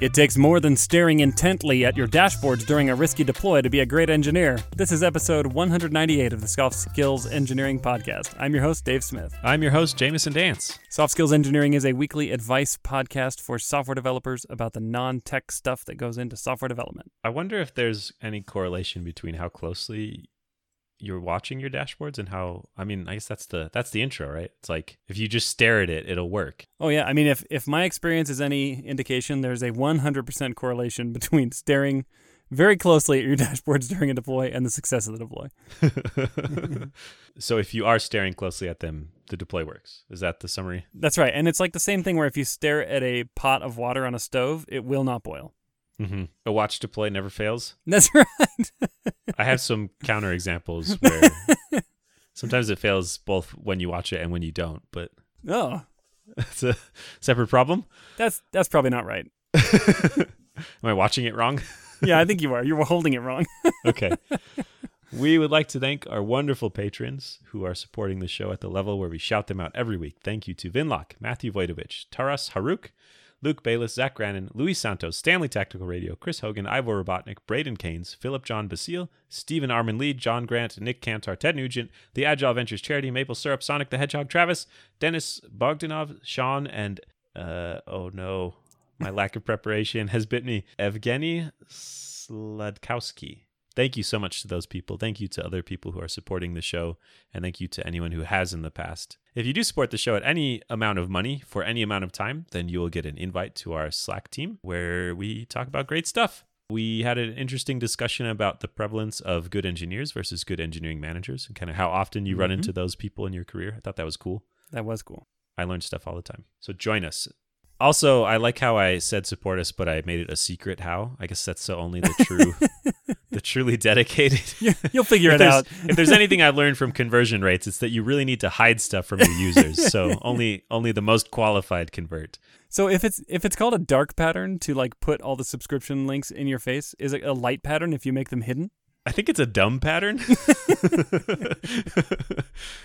It takes more than staring intently at your dashboards during a risky deploy to be a great engineer. This is episode 198 of the Soft Skills Engineering Podcast. I'm your host, Dave Smith. I'm your host, Jamison Dance. Soft Skills Engineering is a weekly advice podcast for software developers about the non tech stuff that goes into software development. I wonder if there's any correlation between how closely you're watching your dashboards and how I mean, I guess that's the that's the intro, right? It's like if you just stare at it, it'll work. Oh yeah, I mean if if my experience is any indication, there's a 100% correlation between staring very closely at your dashboards during a deploy and the success of the deploy. so if you are staring closely at them, the deploy works. Is that the summary? That's right. And it's like the same thing where if you stare at a pot of water on a stove, it will not boil. Mm-hmm. A watch deploy never fails. That's right. I have some counter examples where sometimes it fails both when you watch it and when you don't, but oh, it's a separate problem. That's that's probably not right. Am I watching it wrong? yeah, I think you are. You're holding it wrong. okay. We would like to thank our wonderful patrons who are supporting the show at the level where we shout them out every week. Thank you to Vinlock, Matthew Voidovich, Taras Haruk, Luke Bayless, Zach Grannon, Luis Santos, Stanley Tactical Radio, Chris Hogan, Ivor Robotnik, Braden Keynes, Philip John Basile, Stephen Armin Lee, John Grant, Nick Cantor, Ted Nugent, the Agile Ventures Charity, Maple Syrup, Sonic the Hedgehog, Travis, Dennis Bogdanov, Sean, and uh, oh no, my lack of preparation has bit me. Evgeny Sladkowski. Thank you so much to those people. Thank you to other people who are supporting the show. And thank you to anyone who has in the past. If you do support the show at any amount of money for any amount of time, then you will get an invite to our Slack team where we talk about great stuff. We had an interesting discussion about the prevalence of good engineers versus good engineering managers and kind of how often you mm-hmm. run into those people in your career. I thought that was cool. That was cool. I learned stuff all the time. So join us. Also, I like how I said support us, but I made it a secret how. I guess that's so only the true the truly dedicated. You'll figure it out. if there's anything I've learned from conversion rates, it's that you really need to hide stuff from your users. so only only the most qualified convert. So if it's if it's called a dark pattern to like put all the subscription links in your face, is it a light pattern if you make them hidden? I think it's a dumb pattern.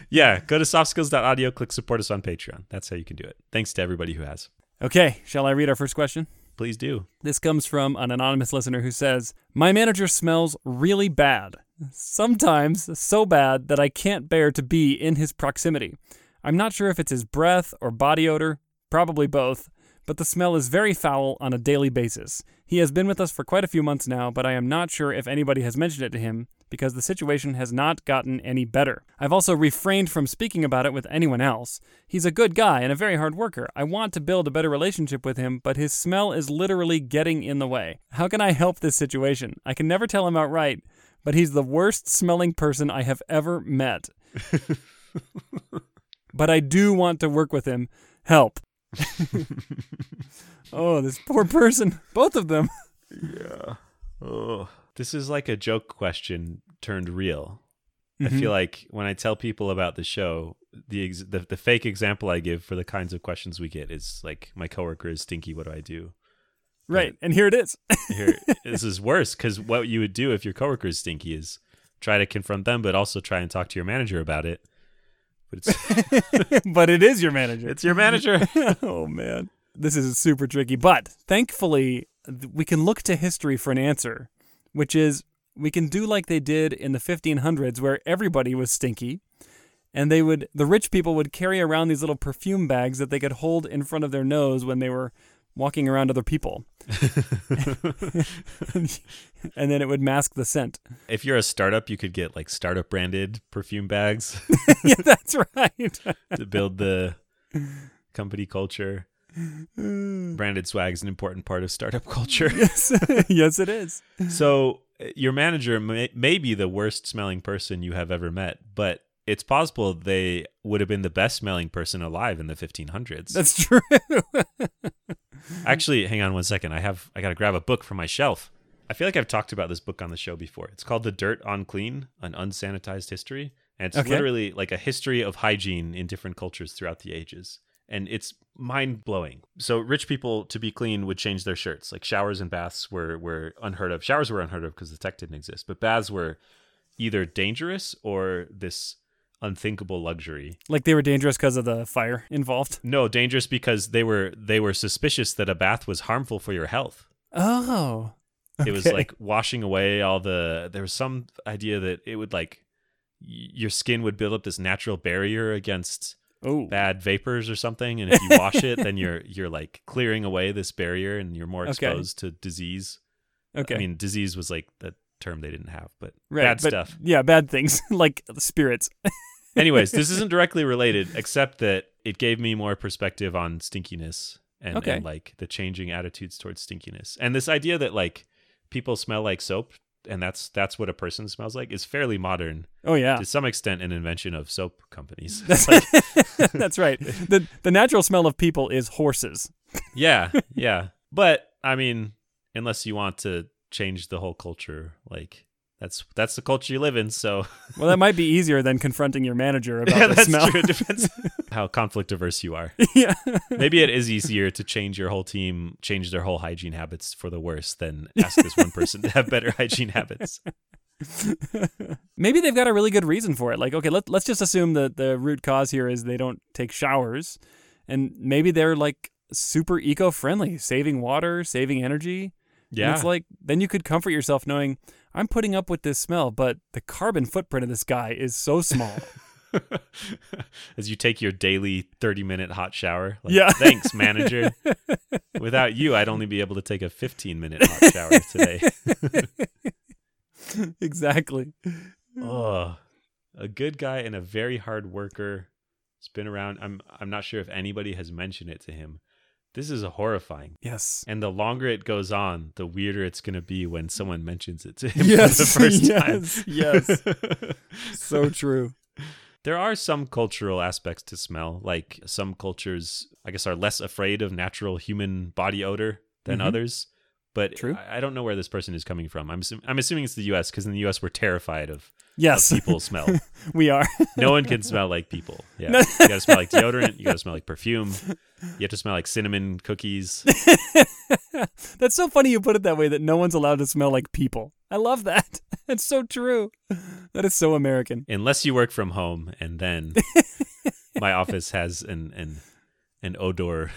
yeah, go to softskills.audio, click support us on Patreon. That's how you can do it. Thanks to everybody who has. Okay, shall I read our first question? Please do. This comes from an anonymous listener who says, My manager smells really bad. Sometimes so bad that I can't bear to be in his proximity. I'm not sure if it's his breath or body odor, probably both, but the smell is very foul on a daily basis. He has been with us for quite a few months now, but I am not sure if anybody has mentioned it to him because the situation has not gotten any better. I've also refrained from speaking about it with anyone else. He's a good guy and a very hard worker. I want to build a better relationship with him, but his smell is literally getting in the way. How can I help this situation? I can never tell him outright, but he's the worst smelling person I have ever met. but I do want to work with him. Help. oh, this poor person. Both of them. Yeah. Oh. This is like a joke question turned real. Mm-hmm. I feel like when I tell people about the show, the, ex- the the fake example I give for the kinds of questions we get is like, "My coworker is stinky. What do I do?" Right, but and here it is. here, this is worse because what you would do if your coworker is stinky is try to confront them, but also try and talk to your manager about it. But it's but it is your manager. It's your manager. oh man, this is super tricky. But thankfully, we can look to history for an answer which is we can do like they did in the 1500s where everybody was stinky and they would the rich people would carry around these little perfume bags that they could hold in front of their nose when they were walking around other people. And then it would mask the scent. If you're a startup you could get like startup branded perfume bags. Yeah that's right. To build the company culture Branded swag is an important part of startup culture. yes, yes, it is. So eh, your manager may, may be the worst smelling person you have ever met, but it's possible they would have been the best smelling person alive in the 1500s. That's true. Actually, hang on one second. I have I got to grab a book from my shelf. I feel like I've talked about this book on the show before. It's called The Dirt on Clean: An Unsanitized History, and it's okay. literally like a history of hygiene in different cultures throughout the ages and it's mind blowing. So rich people, to be clean, would change their shirts. Like showers and baths were were unheard of. Showers were unheard of because the tech didn't exist, but baths were either dangerous or this unthinkable luxury. Like they were dangerous because of the fire involved. No, dangerous because they were they were suspicious that a bath was harmful for your health. Oh. It was like washing away all the. There was some idea that it would like y- your skin would build up this natural barrier against Oh. bad vapors or something, and if you wash it, then you're you're like clearing away this barrier, and you're more Okay. exposed to disease. Okay. I mean, disease was like the term they didn't have, but right, bad but- stuff. Yeah, bad things like spirits. Anyways, this isn't directly related, except that it gave me more perspective on stinkiness and, Okay. and like the changing attitudes towards stinkiness, and this idea that like people smell like soap, and that's that's what a person smells like, is fairly modern Oh yeah. to some extent, an invention of soap companies. That's, Like, that's right. The the natural smell of people is horses. yeah, yeah, but I mean, unless you want to change the whole culture, like that's that's the culture you live in, so Well, that might be easier than confronting your manager about yeah, the that's smell. true. It depends how conflict averse you are. yeah. Maybe it is easier to change your whole team, change their whole hygiene habits for the worse than ask this one person to have better hygiene habits. Maybe they've got a really good reason for it. Like, okay, let, let's just assume that the root cause here is they don't take showers. And maybe they're like super eco friendly, saving water, saving energy. And it's like, then you could comfort yourself knowing I'm putting up with this smell, but the carbon footprint of this guy is so small. As you take your daily 30 minute hot shower. Like, Yeah. Thanks, manager. Without you, I'd only be able to take a 15 minute hot shower today. exactly. oh, a good guy and a very hard worker. It's been around. I'm I'm not sure if anybody has mentioned it to him. This is horrifying. Yes. And the longer it goes on, the weirder it's going to be when someone mentions it to him Yes, for the first yes, time. yes. So true. there are some cultural aspects to smell. Like some cultures, I guess, are less afraid of natural human body odor than Mhm. others. But True. I I don't know where this person is coming from. I'm I'm assuming it's the U.S. because in the U.S. we're terrified of Yes, people smell. we are. No one can smell like people. Yeah, No. you gotta smell like deodorant. You gotta smell like perfume. You have to smell like cinnamon cookies. That's so funny you put it that way that no one's allowed to smell like people. I love that. It's so true. That is so American. unless you work from home and then my office has an an an odor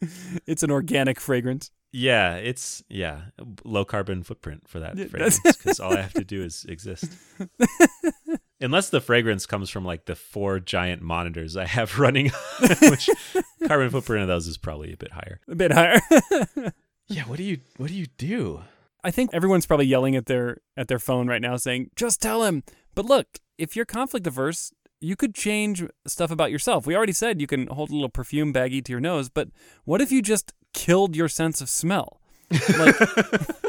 It's an organic fragrance. yeah it's yeah low carbon footprint for that fragrance because all i have to do is exist unless the fragrance comes from like the four giant monitors i have running which carbon footprint of those is probably a bit higher A bit higher. yeah what do you what do you do I think everyone's probably yelling at their at their phone right now saying, "Just tell him." But look, if you're conflict averse, you could change stuff about yourself. We already said you can hold a little perfume baggie to your nose, but what if you just killed your sense of smell? Like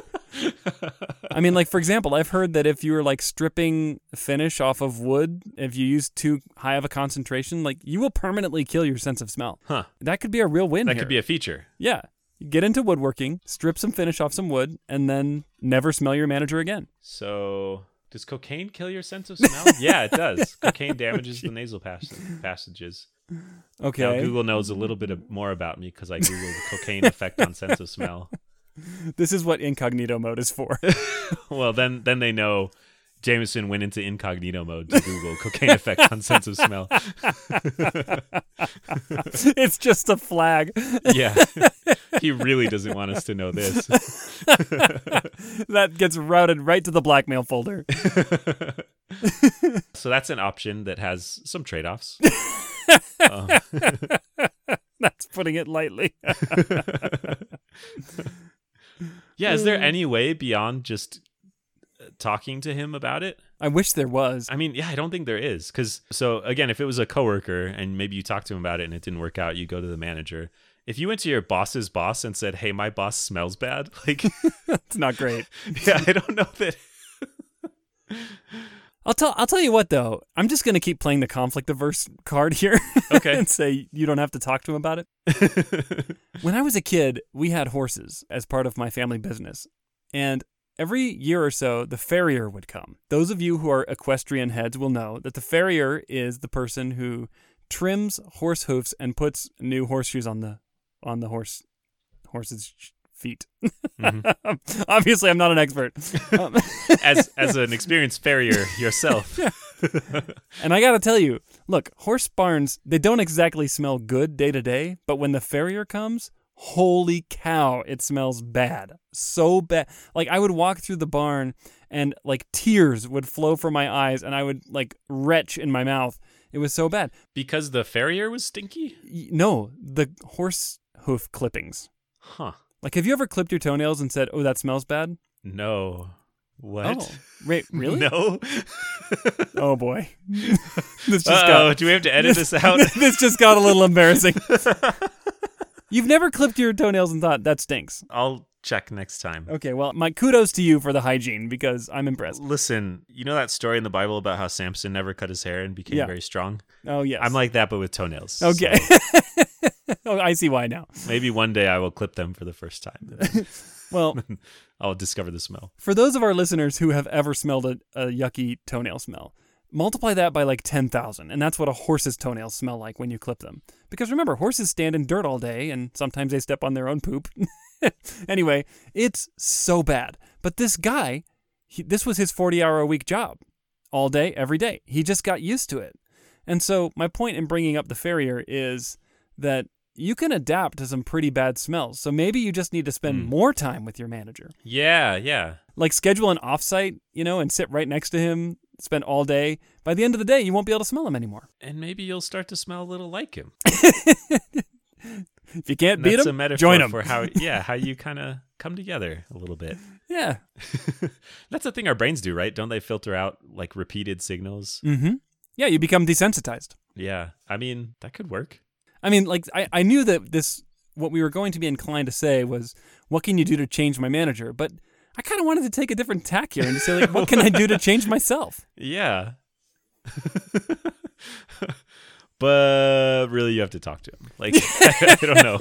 I mean, like for example, I've heard that if you were like stripping finish off of wood, if you use too high of a concentration, like you will permanently kill your sense of smell. huh That could be a real win. that here. could be a feature yeah. Get into woodworking, strip some finish off some wood, and then never smell your manager again. so does cocaine kill your sense of smell yeah it does cocaine oh, damages the nasal pas- passages Okay. Now, Google knows a little bit more about me because I googled the cocaine effect on sense of smell. This is what incognito mode is for. Well, then then they know Jamison went into incognito mode to Google cocaine effect on sense of smell. it's just a flag. Yeah, he really doesn't want us to know this. that gets routed right to the blackmail folder. So that's an option that has some trade offs. That's putting it lightly. yeah, is there any way beyond just talking to him about it? I wish there was. I mean, yeah, I don't think there is. Because, so again, if it was a coworker and maybe you talked to him about it and it didn't work out, you go to the manager. If you went to your boss's boss and said, hey, my boss smells bad, like, It's not great. yeah, I don't know that. I'll tell I'll tell you what though. I'm just gonna keep playing the conflict averse card here. Okay. and say you don't have to talk to him about it. When I was a kid, we had horses as part of my family business. And every year or so, the farrier would come. Those of you who are equestrian heads will know that the farrier is the person who trims horse hoofs and puts new horseshoes on the on the horse horse's feet. Mhm. Obviously, I'm not an expert. Um, As as an experienced farrier yourself, and I got to tell you, look, horse barns, they don't exactly smell good day to day, but when the farrier comes, holy cow, it smells bad. So bad. Like I would walk through the barn and like tears would flow from my eyes and I would like retch in my mouth. It was so bad. Because the farrier was stinky? No, the horse hoof clippings. Huh. Like have you ever clipped your toenails and said, "Oh, that smells bad?" No. What? Oh, wait, really? No. Oh boy. this just oh, got do we have to edit this out? this just got a little embarrassing. You've never clipped your toenails and thought that stinks. I'll check next time. Okay, well, my kudos to you for the hygiene because I'm impressed. Listen, you know that story in the Bible about how Samson never cut his hair and became Yeah. very strong? Oh yes, I'm like that, but with toenails. okay. So oh, I see why now. maybe one day I will clip them for the first time. Well, I'll discover the smell. for those of our listeners who have ever smelled a, a yucky toenail smell, multiply that by like 10,000, and that's what a horse's toenails smell like when you clip them. Because remember, horses stand in dirt all day, and sometimes they step on their own poop. anyway, it's so bad. But this guy, he, this was his 40 hour a week job all day, every day. He just got used to it. And so, my point in bringing up the farrier is that you can adapt to some pretty bad smells. So maybe you just need to spend Hmm. more time with your manager Yeah, yeah. like schedule an offsite, you know, and sit right next to him, spend all day. By the end of the day, you won't be able to smell him anymore. And maybe you'll start to smell a little like him. If you can't And beat That's him, a metaphor join him. for how, yeah, how you kind of come together a little bit. yeah. That's the thing our brains do, right? Don't they filter out like repeated signals? Mm-hmm. Yeah, you become desensitized. Yeah. I mean, that could work. I mean, like I, I knew that this what we were going to be inclined to say was, "What can you do to change my manager?" But I kind of wanted to take a different tack here and to say, like, "What can I do to change myself?" Yeah. but really, you have to talk to him. Like, I don't know.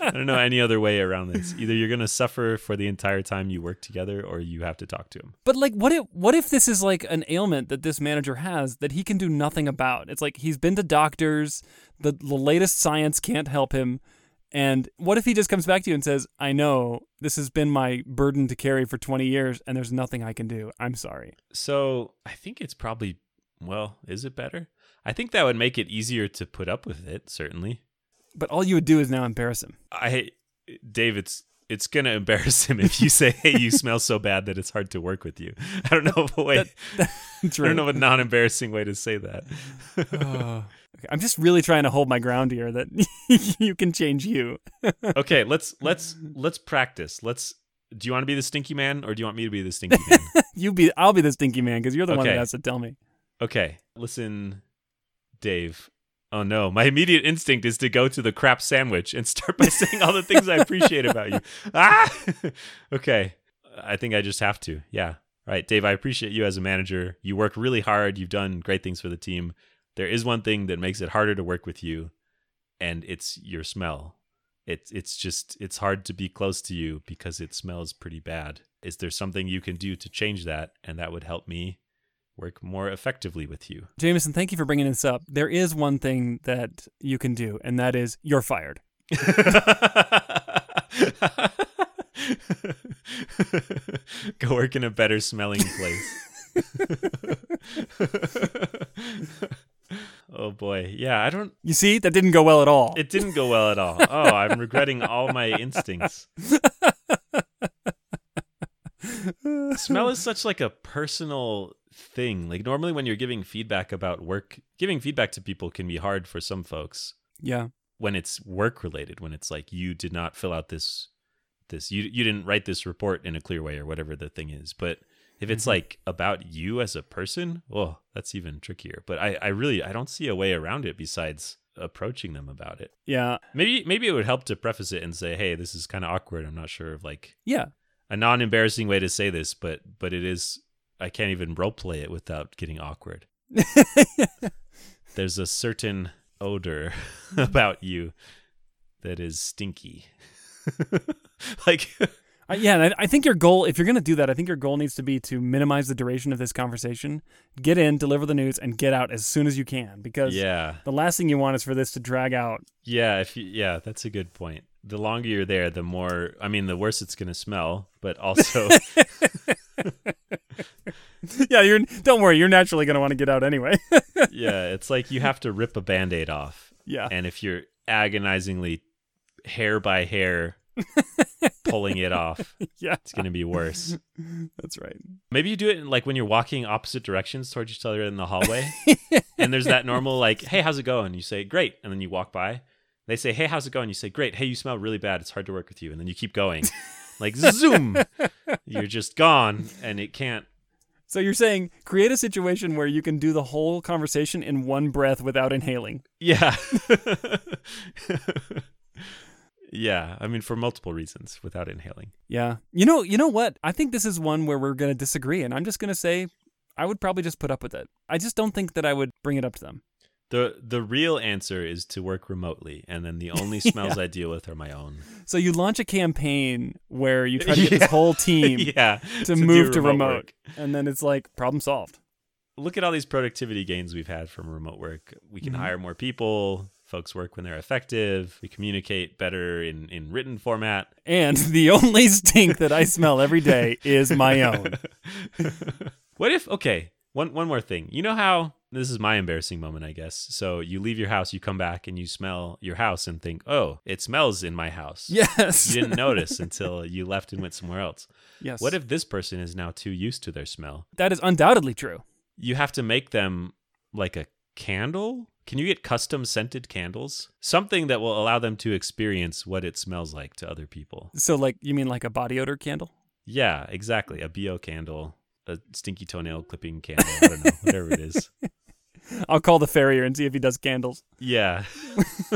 I don't know any other way around this. Either you're going to suffer for the entire time you work together or you have to talk to him. But like, what if what if this is like an ailment that this manager has that he can do nothing about? It's like he's been to doctors, the the latest science can't help him, and what if he just comes back to you and says, "I know this has been my burden to carry for 20 years, and there's nothing I can do. I'm sorry." So I think it's probably, well, is it better? I think that would make it easier to put up with it, certainly. But all you would do is now embarrass him. I, Dave, it's. It's gonna embarrass him if you say, "Hey, you smell so bad that it's hard to work with you." I don't know of a way. I True. don't know of a non-embarrassing way to say that. Oh. Okay, I'm just really trying to hold my ground here that you can change you. okay, let's let's let's practice. Let's. Do you want to be the stinky man, or do you want me to be the stinky man? You be I'll be the stinky man because you're the one that has to tell me. okay, listen, Dave. Oh no, my immediate instinct is to go to the crap sandwich and start by saying all the things I appreciate about you. Ah, okay. I think I just have to. Yeah. Right, Dave. I appreciate you as a manager. You work really hard. You've done great things for the team. There is one thing that makes it harder to work with you, and it's your smell. It's it's just it's hard to be close to you because it smells pretty bad. Is there something you can do to change that, and that would help me work more effectively with you? Jamison, thank you for bringing this up. There is one thing that you can do, and that is you're fired. Go work in a better smelling place. oh boy. Yeah, I don't You see, that didn't go well at all. it didn't go well at all. Oh, I'm regretting all my instincts. Smell is such like a personal thing. Like normally when you're giving feedback about work, giving feedback to people can be hard for some folks yeah. when it's work related when it's like you did not fill out this this you you didn't write this report in a clear way or whatever the thing is but if it's Mhm. like about you as a person well that's even trickier but i i really i don't see a way around it besides approaching them about it Yeah. maybe maybe it would help to preface it and say hey this is kind of awkward i'm not sure of like Yeah. a non-embarrassing way to say this but but it is i can't even role play it without getting awkward there's a certain odor about you that is stinky. like, I, yeah, I, I think your goal, if you're going to do that, I think your goal needs to be to minimize the duration of this conversation, get in, deliver the news, and get out as soon as you can. Because yeah, the last thing you want is for this to drag out. yeah. If you, yeah, that's a good point. The longer you're there, the more. I mean, the worse it's gonna smell, but also, yeah, you're. Don't worry, you're naturally gonna want to get out anyway. yeah, it's like you have to rip a band-aid off. yeah. And if you're agonizingly hair by hair pulling it off, Yeah. it's going to be worse. That's right. Maybe you do it like when you're walking opposite directions towards each other in the hallway. and there's that normal like, "Hey, how's it going?" You say, "Great." And then you walk by. They say, "Hey, how's it going?" You say, "Great." "Hey, you smell really bad. It's hard to work with you." And then you keep going. Like zoom. You're just gone and it can't So you're saying create a situation where you can do the whole conversation in one breath without inhaling. Yeah. Yeah, I mean for multiple reasons without inhaling. Yeah. You know, you know what? I think this is one where we're going to disagree and I'm just going to say I would probably just put up with it. I just don't think that I would bring it up to them. The the real answer is to work remotely and then the only smells I deal with are my own. So you launch a campaign where you try to get Yeah. this whole team yeah. to, do move to remote and then it's like problem solved. Look at all these productivity gains we've had from remote work. We can Mhm. hire more people, folks work when they're effective, we communicate better in in written format. And the only stink that I smell every day is my own. what if okay, one one more thing. You know how this is my embarrassing moment, I guess. So you leave your house, you come back and you smell your house and think, "Oh, it smells in my house." Yes. You didn't notice until you left and went somewhere else. yes. What if this person is now too used to their smell? that is undoubtedly true? You have to make them like a candle? Can you get custom scented candles? Something that will allow them to experience what it smells like to other people. So like you mean like a body odor candle? Yeah, exactly. A BO candle, a stinky toenail clipping candle. I don't know, whatever it is. I'll call the farrier and see if he does candles. Yeah.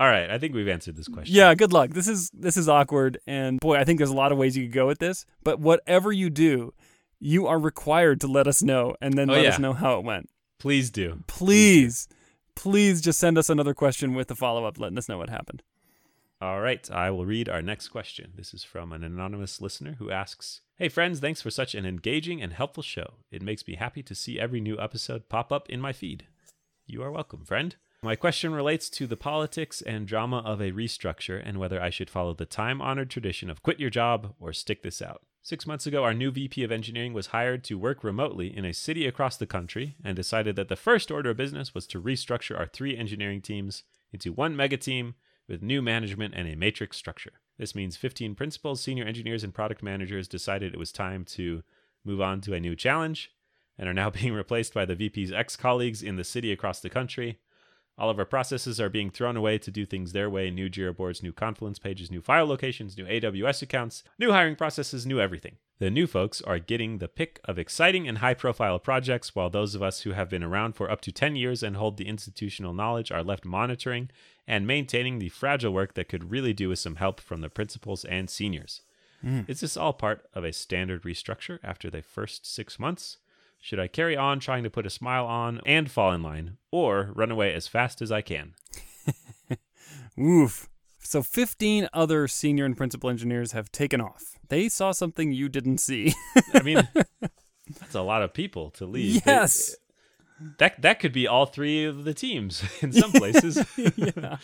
All right, I think we've answered this question. Yeah, good luck. This is this is awkward and boy, I think there's a lot of ways you could go with this, but whatever you do, you are required to let us know and then Oh, let yeah. us know how it went. Please do. Please. Please just send us another question with the follow-up letting us know what happened. All right, I will read our next question. This is from an anonymous listener who asks Hey, friends, thanks for such an engaging and helpful show. It makes me happy to see every new episode pop up in my feed. You are welcome, friend. My question relates to the politics and drama of a restructure and whether I should follow the time honored tradition of quit your job or stick this out. Six months ago, our new VP of engineering was hired to work remotely in a city across the country and decided that the first order of business was to restructure our three engineering teams into one mega team with new management and a matrix structure. This means 15 principals, senior engineers, and product managers decided it was time to move on to a new challenge and are now being replaced by the VP's ex colleagues in the city across the country. All of our processes are being thrown away to do things their way new Jira boards, new Confluence pages, new file locations, new AWS accounts, new hiring processes, new everything. The new folks are getting the pick of exciting and high profile projects, while those of us who have been around for up to 10 years and hold the institutional knowledge are left monitoring and maintaining the fragile work that could really do with some help from the principals and seniors. Mm. Is this all part of a standard restructure after the first six months? Should I carry on trying to put a smile on and fall in line, or run away as fast as I can? Oof. So 15 other senior and principal engineers have taken off. They saw something you didn't see. I mean, that's a lot of people to leave. They- yes. that that could be all three of the teams in some places. yeah.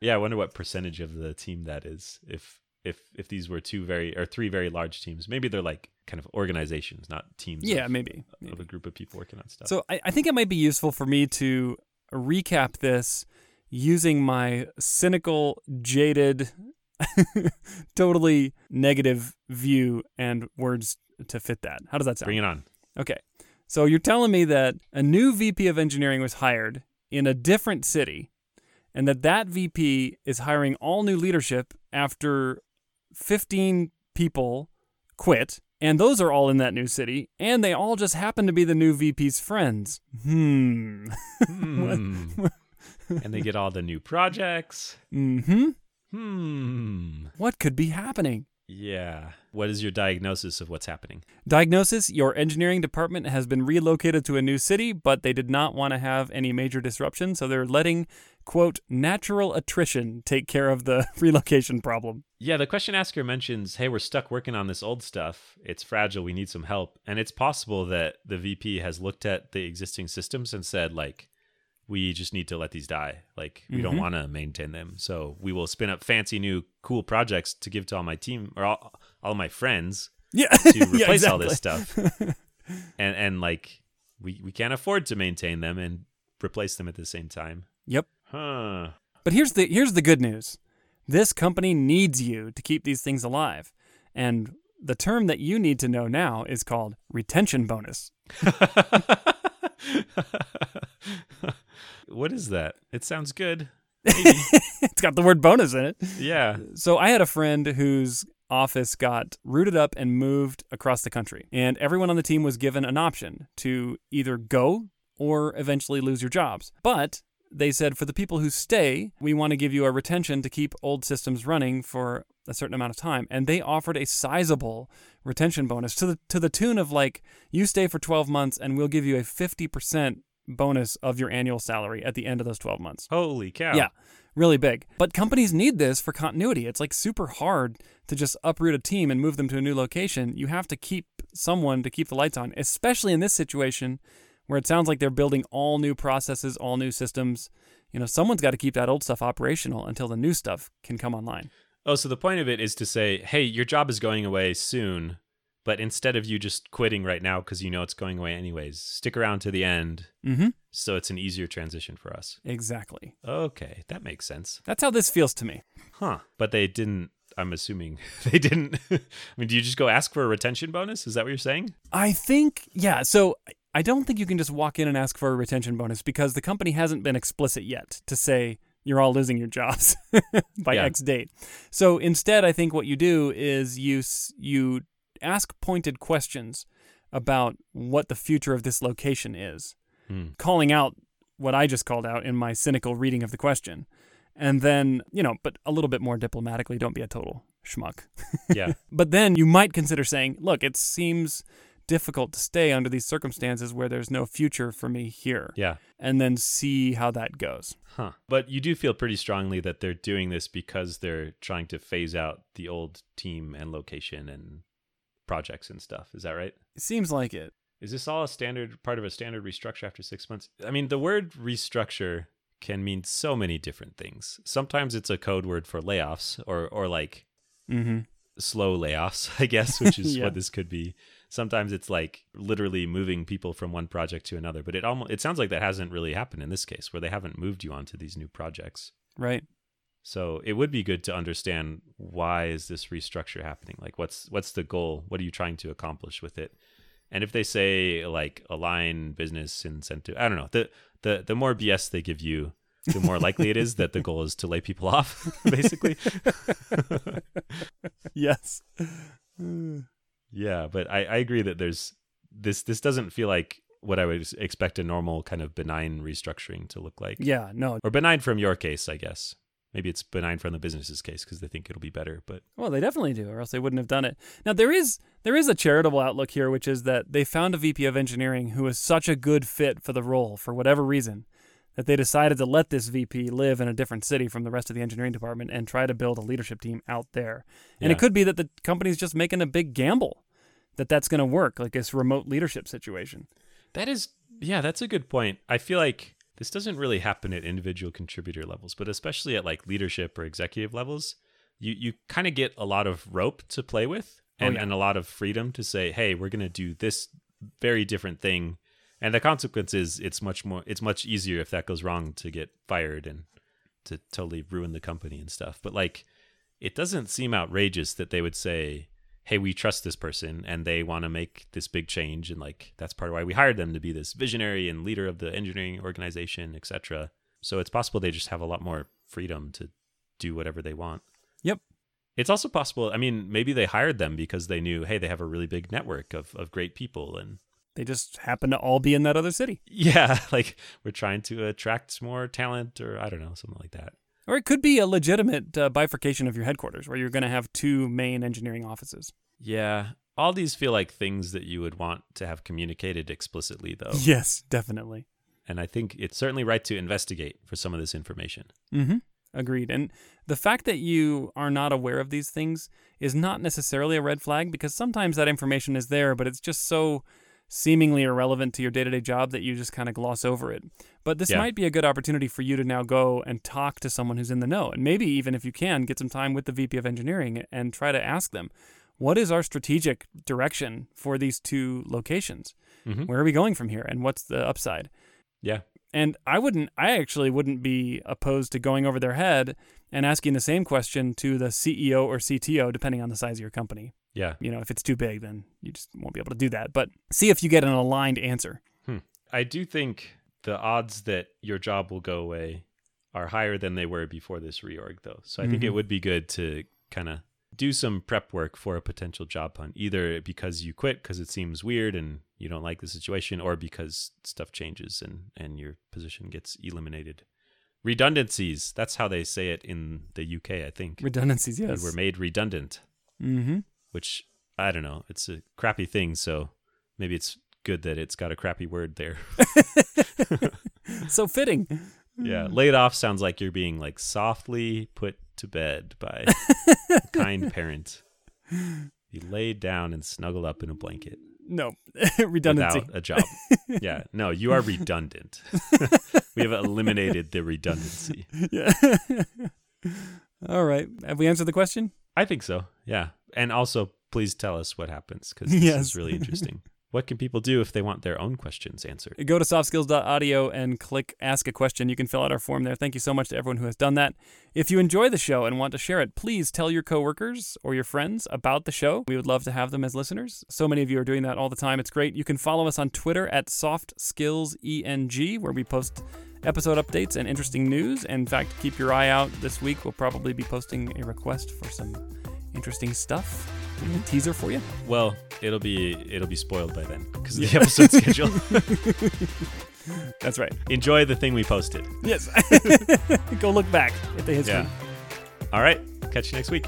yeah, I wonder what percentage of the team that is. If if if these were two very or three very large teams, maybe they're like kind of organizations, not teams. Yeah, of, maybe. of maybe. a group of people working on stuff. So I, I think it might be useful for me to recap this using my cynical, jaded, totally negative view and words to fit that. How does that sound? bring it on. Okay. So you're telling me that a new VP of engineering was hired in a different city and that that VP is hiring all new leadership after 15 people quit and those are all in that new city and they all just happen to be the new VP's friends. Hmm. Hmm. and they get all the new projects. Mhm. Hmm. What could be happening? Yeah. What is your diagnosis of what's happening? Diagnosis Your engineering department has been relocated to a new city, but they did not want to have any major disruption, so they're letting, quote, natural attrition take care of the relocation problem. Yeah, the question asker mentions, hey, we're stuck working on this old stuff. It's fragile. We need some help. And it's possible that the VP has looked at the existing systems and said, like, we just need to let these die. Like, we don't Mhm. want to maintain them. So we will spin up fancy new cool projects to give to all my team or all, all my friends Yeah. to Yeah, replace all this stuff. and and like we we can't afford to maintain them and replace them at the same time. Yep. Huh. But here's the here's the good news. This company needs you to keep these things alive. And the term that you need to know now is called retention bonus. what is that? It sounds good. it's got the word bonus in it. Yeah. So I had a friend whose office got rooted up and moved across the country. And everyone on the team was given an option to either go or eventually lose your jobs. But they said for the people who stay, we want to give you a retention to keep old systems running for a certain amount of time. And they offered a sizable retention bonus to the to the tune of like you stay for 12 months and we'll give you a 50% bonus of your annual salary at the end of those 12 months. Holy cow. Yeah, really big. But companies need this for continuity. It's like super hard to just uproot a team and move them to a new location. You have to keep someone to keep the lights on, especially in this situation where it sounds like they're building all new processes, all new systems. You know, someone's got to keep that old stuff operational until the new stuff can come online. Oh, so the point of it is to say, hey, your job is going away soon, but instead of you just quitting right now because you know it's going away anyways, stick around to the end Mm-hmm. so it's an easier transition for us. Exactly. Okay, that makes sense. That's how this feels to me. Huh. But they didn't, I'm assuming, they didn't. I mean, do you just go ask for a retention bonus? Is that what you're saying? I think, yeah. So I don't think you can just walk in and ask for a retention bonus because the company hasn't been explicit yet to say you're all losing your jobs by Yeah. X date. So instead, I think what you do is you you ask pointed questions about what the future of this location is, Hmm. calling out what I just called out in my cynical reading of the question. And then, you know, but a little bit more diplomatically, don't be a total schmuck. Yeah. But then you might consider saying, look, it seems difficult to stay under these circumstances where there's no future for me here. yeah. And then see how that goes. Huh. But you do feel pretty strongly that they're doing this because they're trying to phase out the old team and location and projects and stuff. Is that right? It seems like it. Is this all a standard part of a standard restructure after six months? I mean, the word restructure can mean so many different things. Sometimes it's a code word for layoffs or or like Mm-hmm. slow layoffs, I guess, which is Yeah. what this could be. Sometimes it's like literally moving people from one project to another, but it almost it sounds like that hasn't really happened in this case where they haven't moved you onto these new projects. Right. So it would be good to understand why is this restructure happening? Like what's what's the goal? What are you trying to accomplish with it? And if they say like align business incentive, I don't know. The the the more BS they give you, the more likely it is that the goal is to lay people off, basically. Yes. yeah, but I, I agree that there's this this doesn't feel like what I would expect a normal kind of benign restructuring to look like. yeah, no. Or benign from your case, I guess. Maybe it's benign from the business's case because they think it'll be better, but Well, they definitely do, or else they wouldn't have done it. Now there is there is a charitable outlook here, which is that they found a VP of engineering who is such a good fit for the role for whatever reason that they decided to let this VP live in a different city from the rest of the engineering department and try to build a leadership team out there. And Yeah. it could be that the company's just making a big gamble that that's going to work, like this remote leadership situation. That is, yeah, that's a good point. I feel like this doesn't really happen at individual contributor levels, but especially at like leadership or executive levels, you you kind of get a lot of rope to play with Oh, and, yeah. and a lot of freedom to say, hey, we're going to do this very different thing. And the consequence is it's much more, it's much easier if that goes wrong to get fired and to totally ruin the company and stuff. But like, it doesn't seem outrageous that they would say, hey, we trust this person and they want to make this big change. And like, that's part of why we hired them to be this visionary and leader of the engineering organization, etc. So it's possible they just have a lot more freedom to do whatever they want. Yep. It's also possible, I mean, maybe they hired them because they knew, hey, they have a really big network of, of great people. And They just happen to all be in that other city. yeah, like we're trying to attract more talent or I don't know, something like that. Or it could be a legitimate uh, bifurcation of your headquarters where you're going to have two main engineering offices. Yeah. All these feel like things that you would want to have communicated explicitly, though. Yes, definitely. And I think it's certainly right to investigate for some of this information. Mm-hmm. Agreed. And the fact that you are not aware of these things is not necessarily a red flag because sometimes that information is there, but it's just so seemingly irrelevant to your day to day job that you just kind of gloss over it. But this Yeah. might be a good opportunity for you to now go and talk to someone who's in the know. And maybe even if you can, get some time with the VP of engineering and try to ask them what is our strategic direction for these two locations? Mhm. Where are we going from here? And what's the upside? Yeah. And I wouldn't, I actually wouldn't be opposed to going over their head and asking the same question to the CEO or CTO, depending on the size of your company. Yeah. You know, if it's too big, then you just won't be able to do that. But see if you get an aligned answer. I do think the odds that your job will go away are higher than they were before this reorg, though. So I think it Mhm. would be good to kind of do some prep work for a potential job hunt, either because you quit because it seems weird and you don't like the situation, or because stuff changes and, and your position gets eliminated. Redundancies, that's how they say it in the UK, I think. Redundancies, You yes. were made redundant, mm-hmm. which I don't know. It's a crappy thing, so maybe it's good that it's got a crappy word there. so fitting. Yeah, laid off sounds like you're being like softly put to bed by a kind parent. You laid down and snuggled up in a blanket No, redundancy. without a job. yeah, no, you are redundant. we have eliminated the redundancy. Yeah. All right. Have we answered the question? I think so. Yeah, and also please tell us what happens because this Yes. is really interesting. What can people do if they want their own questions answered? Go to softskills.audio and click ask a question. You can fill out our form there. Thank you so much to everyone who has done that. If you enjoy the show and want to share it, please tell your coworkers or your friends about the show. We would love to have them as listeners. So many of you are doing that all the time. It's great. You can follow us on Twitter at softskillseng, where we post episode updates and interesting news. In fact, keep your eye out this week. We'll probably be posting a request for some interesting stuff. A teaser for you. Well, it'll be it'll be spoiled by then because of the episode schedule. That's right. Enjoy the thing we posted. Yes. Go look back at the history. Yeah. All right. Catch you next week.